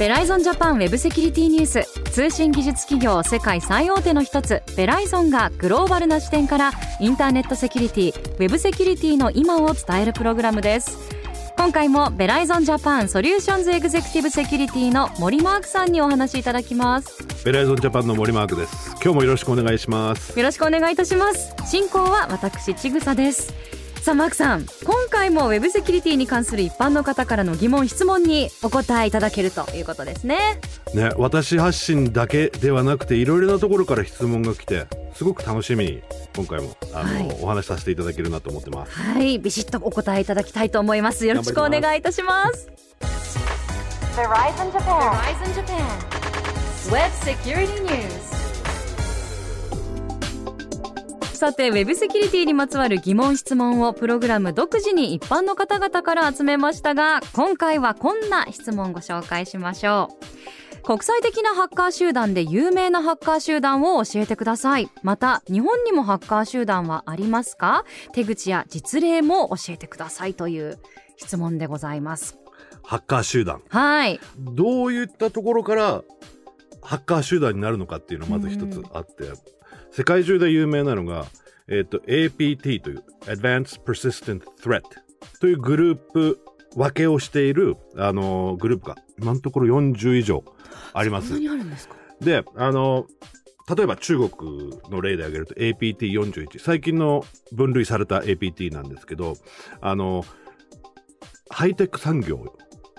ベライゾンジャパンウェブセキュリティニュース通信技術企業世界最大手の一つベライゾンがグローバルな視点からインターネットセキュリティウェブセキュリティの今を伝えるプログラムです。今回もベライゾンジャパンソリューションズエグゼクティブセキュリティの森マークさんにお話しいただきますベライゾンジャパンの森マークです。今日もよろしくお願いします。よろしくお願いいたします。進行は私ちぐさです。さあマークさん今回もウェブセキュリティに関する一般の方からの疑問質問にお答えいただけるということですね。ね私発信だけではなくていろいろなところから質問が来てすごく楽しみに今回もあの、はい。お話しさせていただけるなと思ってます。はい。ビシッとお答えいただきたいと思います。よろしくお願いいたします。Verizon Japan. Verizon Japan. Web Security News. さてウェブセキュリティにまつわる疑問質問をプログラム独自に一般の方々から集めましたが今回はこんな質問ご紹介しましょう。国際的なハッカー集団で有名なハッカー集団を教えてください。また日本にもハッカー集団はありますか？手口や実例も教えてくださいという質問でございます。ハッカー集団。はい。どういったところからハッカー集団になるのかっていうのがまず一つあって、世界中で有名なのが、えっと APT という Advanced Persistent Threat というグループ分けをしているあのグループが今のところ40以上あります。そんなにあるんですか？であの例えば中国の例で挙げると APT41 最近の分類された APT なんですけどあのハイテク産業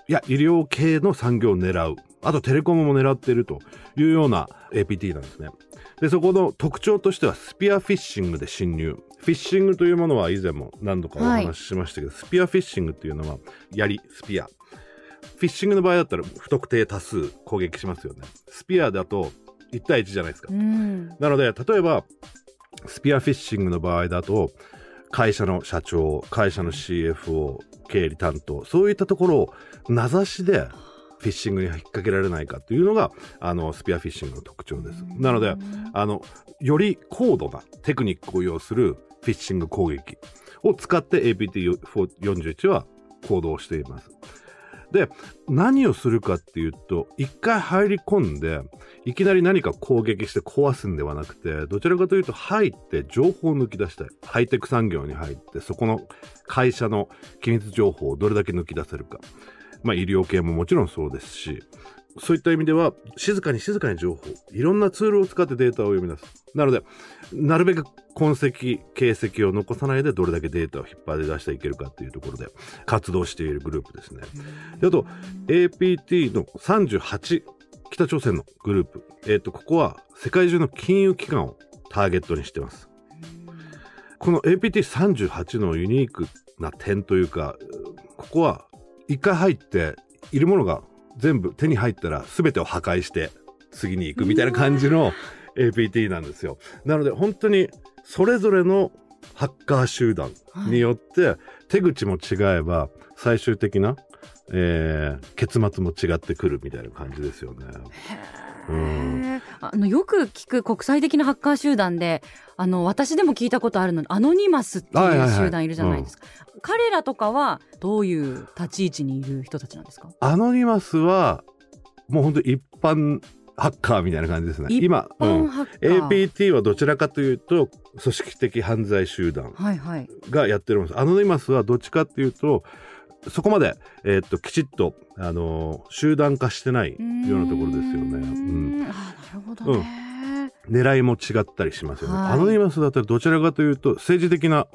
いや医療系の産業を狙うあとテレコムも狙っているというような APT なんですね。でそこの特徴としてはスピアフィッシングで侵入。フィッシングというものは以前も何度かお話ししましたけど、スピアフィッシングっていうのは槍スピア。フィッシングの場合だったら不特定多数攻撃しますよね。スピアだと1対1じゃないですか。うん。なので例えばスピアフィッシングの場合だと会社の社長会社の CFO 経理担当そういったところを名指しでフィッシングに引っ掛けられないかというのがあのスピアフィッシングの特徴です。なのであのより高度なテクニックを要するフィッシング攻撃を使って APT41 は行動しています。で何をするかっていうと一回入り込んでいきなり何か攻撃して壊すんではなくてどちらかというと入って情報を抜き出したいハイテク産業に入ってそこの会社の機密情報をどれだけ抜き出せるかまあ医療系ももちろんそうですしそういった意味では静かに静かに情報いろんなツールを使ってデータを読み出す。なのでなるべく痕跡形跡を残さないでどれだけデータを引っ張り出していけるかっていうところで活動しているグループですね。であと APT の38北朝鮮のグループ、えっとここは世界中の金融機関をターゲットにしてます。この APT38 のユニークな点というかここは一回入っているものが全部手に入ったら全てを破壊して次に行くみたいな感じの APT なんですよ。なので本当にそれぞれのハッカー集団によって手口も違えば最終的な、えー結末も違ってくるみたいな感じですよね。あのよく聞く国際的なハッカー集団であの私でも聞いたことあるのアノニマスってはいはいはい。いう集団いるじゃないですか、彼らとかはどういう立ち位置にいる人たちなんですか？アノニマスはもう本当一般ハッカーみたいな感じですね。一今、うん、ハッカー。APT はどちらかというと組織的犯罪集団はいはい。がやってるんです。アノニマスはどっちかっていうとそこまで、えーっときちっと、あのー集団化してないようなところですよね。うんなるほどね、狙いも違ったりしますよね。はいアノニマスだったらどちらかというと政治的な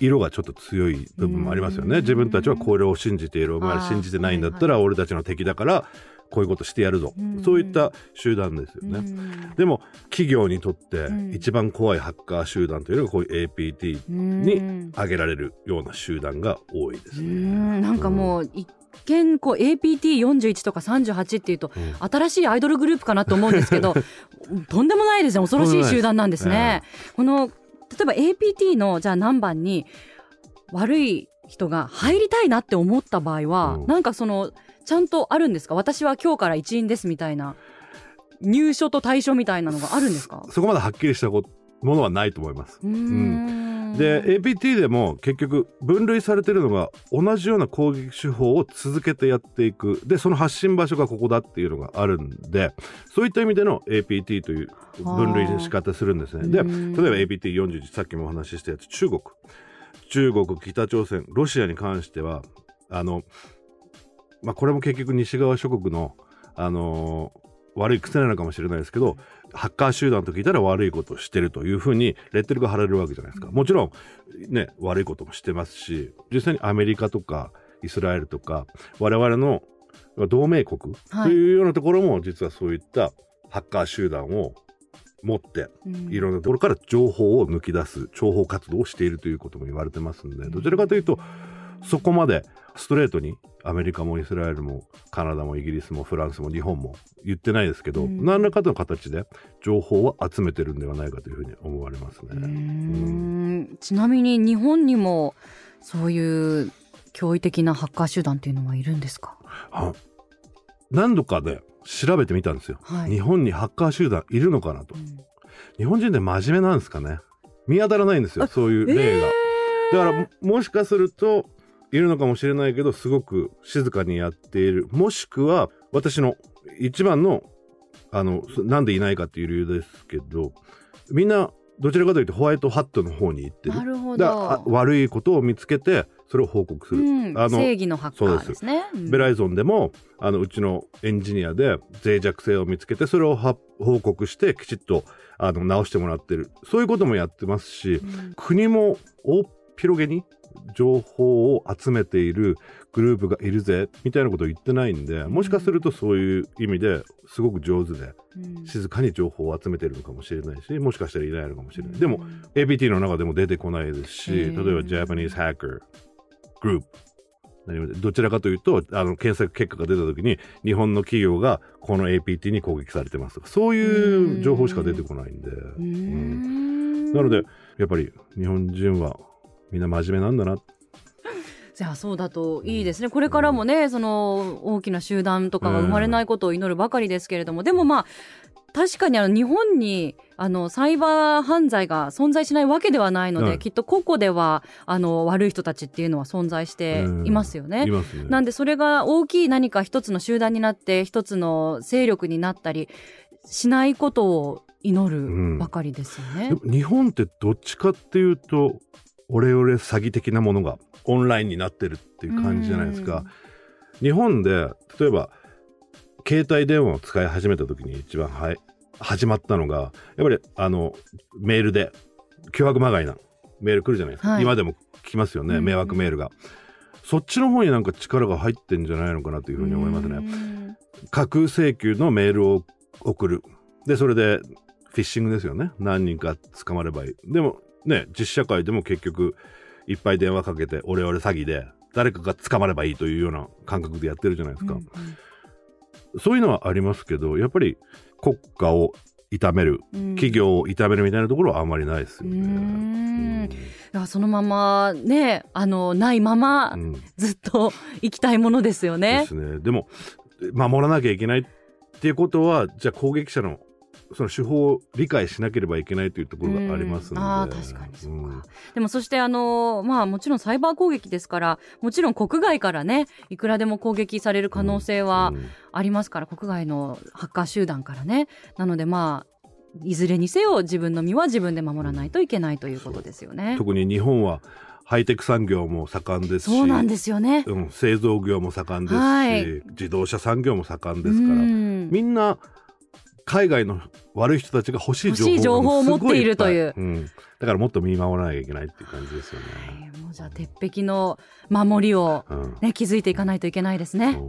色がちょっと強い部分もありますよね。うん自分たちはこれを信じている。お前ら信じてないんだったら俺たちの敵だからこういうことしてやるぞ。うん。そういった集団ですよね。うん。でも企業にとってうん。一番怖いハッカー集団というのがこういう APT に挙げられるような集団が多いですうね。ん。なんかもう一見こう APT41 とか38っていうとうん。新しいアイドルグループかなと思うんですけど とんでもないですね恐ろしい集団なんですね。この例えば APT のじゃあ何番に悪い人が入りたいなって思った場合は、うん。なんかそのちゃんとあるんですか？私は今日から一員ですみたいな。入所と対象みたいなのがあるんですか？そこまではっきりしたものはないと思います。うーん。で APT でも結局分類されてるのが同じような攻撃手法を続けてやっていく。でその発信場所がここだっていうのがあるんでそういった意味での APT という分類の仕方するんですね。で例えば APT41 さっきもお話ししたやつ中国。中国北朝鮮ロシアに関してはあの、まあ、これも結局西側諸国のあの悪い癖なのかもしれないですけどハッカー集団と聞いたら悪いことをしてるというふうにレッテルが貼られるわけじゃないですか。もちろんね悪いこともしてますし実際にアメリカとかイスラエルとか我々の同盟国というようなところも実はそういったハッカー集団を持っていろんなところから情報を抜き出す諜報活動をしているということも言われてますんでどちらかというとそこまでストレートにアメリカもイスラエルもカナダもイギリスもフランスも日本も言ってないですけど、うん、何らかの形で情報を集めてるんではないかというふうに思われますね。うん。ちなみに日本にもそういう驚異的なハッカー集団っていうのはいるんですか？何度かね調べてみたんですよ、はい、日本にハッカー集団いるのかなと、うん、日本人で真面目なんですかね？見当たらないんですよそういう例が、えー、だからもしかするといるのかもしれないけどすごく静かにやっている。もしくは私の一番のあのなんでいないかっていう理由ですけどみんなどちらかというとホワイトハットの方に行ってる。なるほど。悪いことを見つけてそれを報告する、うん、あの正義のハッカーですね、うん、ベライゾンでもあのうちのエンジニアで脆弱性を見つけてそれを報告してきちっとあの直してもらってる。そういうこともやってますし、うん、国も大広げに情報を集めているグループがいるぜみたいなことを言ってないんでもしかするとそういう意味ですごく上手で、静かに情報を集めてるのかもしれないしもしかしたらいないのかもしれない、でも APT の中でも出てこないですし例えば Japanese Hacker Group どちらかというとあの検索結果が出た時に日本の企業がこの APT に攻撃されてますとかそういう情報しか出てこないんで、うん、なのでやっぱり日本人はみんな真面目なんだな。じゃあそうだといいですね。これからもね、その大きな集団とかが生まれないことを祈るばかりですけれども、でもまあ、確かにあの日本にあのサイバー犯罪が存在しないわけではないので、はい、きっと個々ではあの悪い人たちっていうのは存在していますよね。ね。なんでそれが大きい何か一つの集団になって一つの勢力になったりしないことを祈るばかりですよね。うん、日本ってどっちかっていうとオレオレ詐欺的なものがオンラインになってるっていう感じじゃないですか。日本で例えば携帯電話を使い始めた時に一番はい始まったのがやっぱりあのメールで脅迫まがいなメール来るじゃないですか、はい、今でも来ますよね、迷惑メールが。そっちの方になんか力が入ってんじゃないのかなというふうに思いますね。架空請求のメールを送る。で、それでフィッシングですよね。何人か捕まればいい。でも、ね、実社会でも結局、いっぱい電話かけて、オレオレ詐欺で、誰かが捕まればいいというような感覚でやってるじゃないですか。うんうん、そういうのはありますけど、やっぱり国家を痛める、うん、企業を痛めるみたいなところはあんまりないですよね。うんいやそのままねあのないままずっと行きたいものですよね。ですね。でも守らなきゃいけないっていうことはじゃあ攻撃者のその手法を理解しなければいけないというところがありますので、あ確かにそうか、うん、でもそしてあのまあもちろんサイバー攻撃ですからもちろん国外からねいくらでも攻撃される可能性はありますから、うんうん、国外のハッカー集団からね。なのでまあいずれにせよ自分の身は自分で守らないといけないということですよね。特に日本はハイテク産業も盛んですしそうなんですよね、うん、製造業も盛んですし、はい、自動車産業も盛んですからみんな海外の悪い人たちが欲しい情報情報を持っているという、うん、だからもっと見守らなきゃいけないっていう感じですよね、はい、もうじゃあ鉄壁の守りをね、うん、築いていかないといけないですね。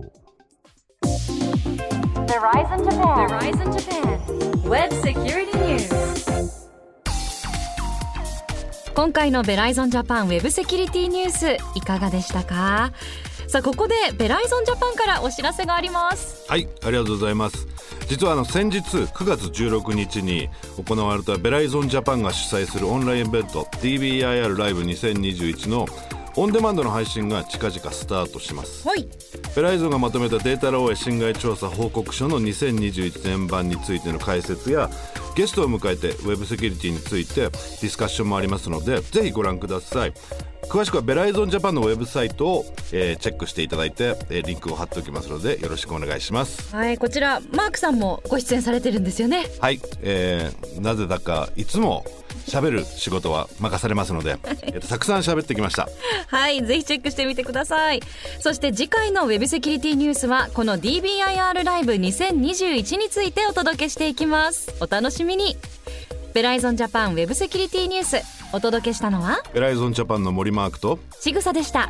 今回のベライゾンジャパンウェブセキュリティニュースいかがでしたか？さあここでベライゾンジャパンからお知らせがあります。はいありがとうございます実はあの先日9月16日に行われたベライゾンジャパンが主催するオンラインイベント DBIR ライブ2021のオンデマンドの配信が近々スタートします。はい。ベライゾンがまとめたデータ漏洩侵害調査報告書の2021年版についての解説やゲストを迎えてウェブセキュリティについてディスカッションもありますのでぜひご覧ください。詳しくはベライゾンジャパンのウェブサイトを、えーチェックしていただいて、えーリンクを貼っておきますのでよろしくお願いします。はいこちらマークさんもご出演されてるんですよね。はい、えーなぜだかいつも喋る仕事は任されますので、えーとたくさん喋ってきました。はいぜひチェックしてみてください。そして次回のウェブセキュリティニュースはこの DBIR ライブ2021についてお届けしていきます。お楽しみに。ベライゾンジャパンウェブセキュリティニュースお届けしたのは？ベライゾンジャパンの森マークとちぐさでした